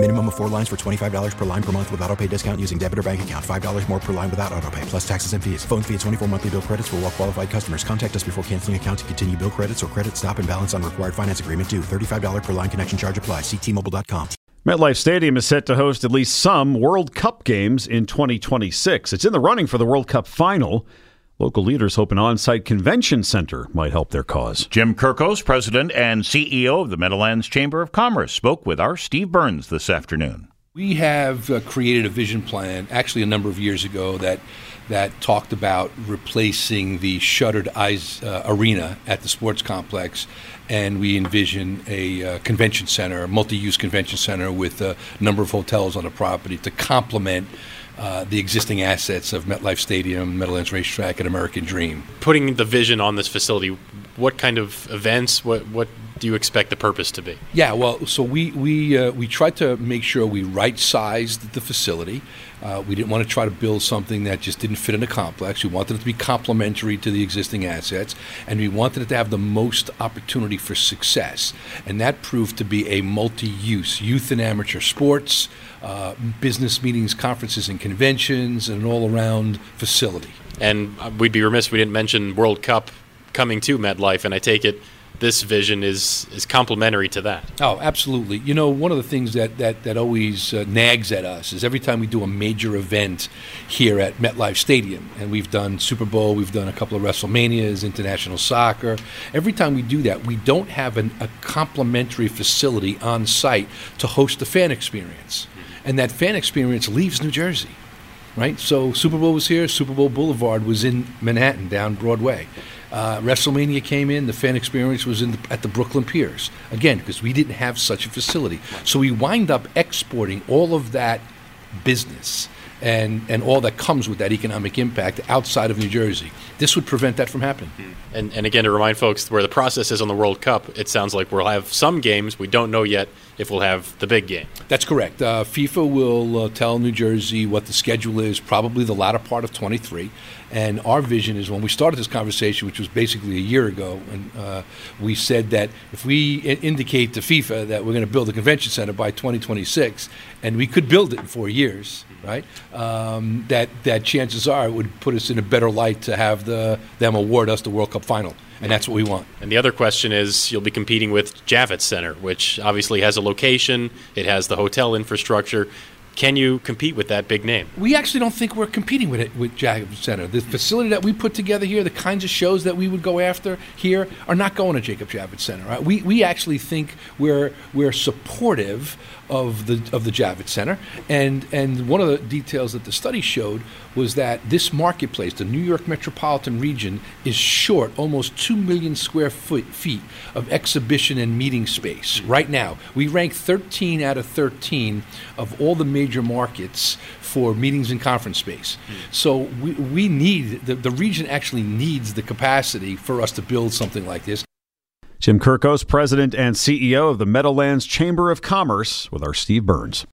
Minimum of four lines for $25 per line per month with auto pay discount using debit or bank account. $5 more per line without auto pay, plus taxes and fees. Phone fee at 24 monthly bill credits for all well qualified customers. Contact us before canceling account to continue bill credits or credit stop and balance on required finance agreement due. $35 per line connection charge apply. Ctmobile.com. MetLife Stadium is set to host at least some World Cup games in 2026. It's in the running for the World Cup final. Local leaders hope an on site convention center might help their cause. Jim Kirkos, president and CEO of the Meadowlands Chamber of Commerce, spoke with our Steve Burns this afternoon. We have uh, created a vision plan, actually a number of years ago, that that talked about replacing the shuttered ice uh, arena at the sports complex, and we envision a uh, convention center, a multi-use convention center with a number of hotels on the property to complement uh, the existing assets of MetLife Stadium, Meadowlands Racetrack, and American Dream. Putting the vision on this facility, what kind of events, what what do you expect the purpose to be? Yeah, well, so we we uh, we tried to make sure we right sized the facility. Uh, we didn't want to try to build something that just didn't fit in a complex. We wanted it to be complementary to the existing assets, and we wanted it to have the most opportunity for success. And that proved to be a multi-use youth and amateur sports, uh, business meetings, conferences, and conventions, and an all-around facility. And we'd be remiss if we didn't mention World Cup coming to MetLife, and I take it this vision is is complementary to that. Oh, absolutely. You know, one of the things that that that always uh, nags at us is every time we do a major event here at MetLife Stadium, and we've done Super Bowl, we've done a couple of WrestleManias, international soccer. Every time we do that, we don't have an, a complementary facility on site to host the fan experience, and that fan experience leaves New Jersey. Right, so Super Bowl was here. Super Bowl Boulevard was in Manhattan, down Broadway. Uh, WrestleMania came in. The fan experience was in the, at the Brooklyn Piers again because we didn't have such a facility. So we wind up exporting all of that business and and all that comes with that economic impact outside of New Jersey. This would prevent that from happening. And, and again, to remind folks where the process is on the World Cup, it sounds like we'll have some games. We don't know yet if we'll have the big game. That's correct. Uh, FIFA will uh, tell New Jersey what the schedule is, probably the latter part of 23. And our vision is when we started this conversation, which was basically a year ago, and uh, we said that if we indicate to FIFA that we're going to build a convention center by 2026, and we could build it in four years, right? Um, that that chances are it would put us in a better light to have the them award us the World Cup final, and that's what we want. And the other question is you'll be competing with Javits Center, which obviously has a location, it has the hotel infrastructure. Can you compete with that big name? We actually don't think we're competing with it with Jacobs Center. The facility that we put together here, the kinds of shows that we would go after here, are not going to Jacob Javits Center. Right? We we actually think we're we're supportive of the of the Javits Center, and and one of the details that the study showed was that this marketplace, the New York metropolitan region, is short almost two million square foot feet of exhibition and meeting space right now. We rank 13 out of 13 of all the major markets for meetings and conference space. So we, we need the, the region actually needs the capacity for us to build something like this. Jim Kirkos, president and CEO of the Meadowlands Chamber of Commerce, with our Steve Burns.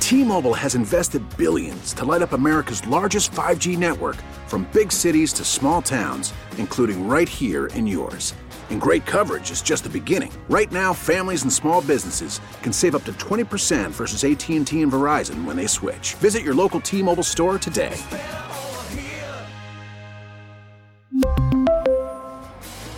T-Mobile has invested billions to light up America's largest 5G network from big cities to small towns, including right here in yours. And great coverage is just the beginning. Right now, families and small businesses can save up to 20% versus AT&T and Verizon when they switch. Visit your local T-Mobile store today.